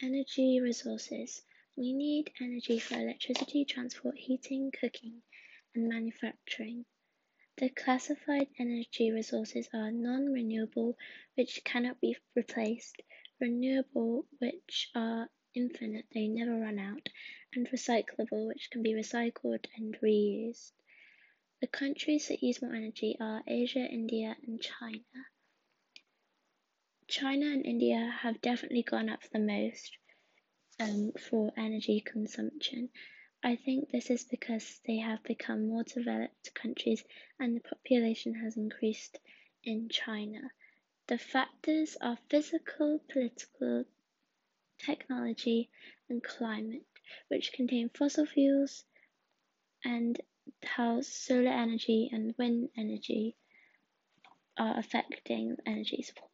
Energy resources. We need energy for electricity, transport, heating, cooking, and manufacturing. The classified energy resources are non-renewable, which cannot be replaced, renewable, which are infinite, they never run out, and recyclable, which can be recycled and reused. The countries that use more energy are Asia, India, and China. China and India have definitely gone up the most um, for energy consumption. I think this is because they have become more developed countries and the population has increased in China. The factors are physical, political, technology, and climate, which contain fossil fuels and how solar energy and wind energy are affecting energy supply.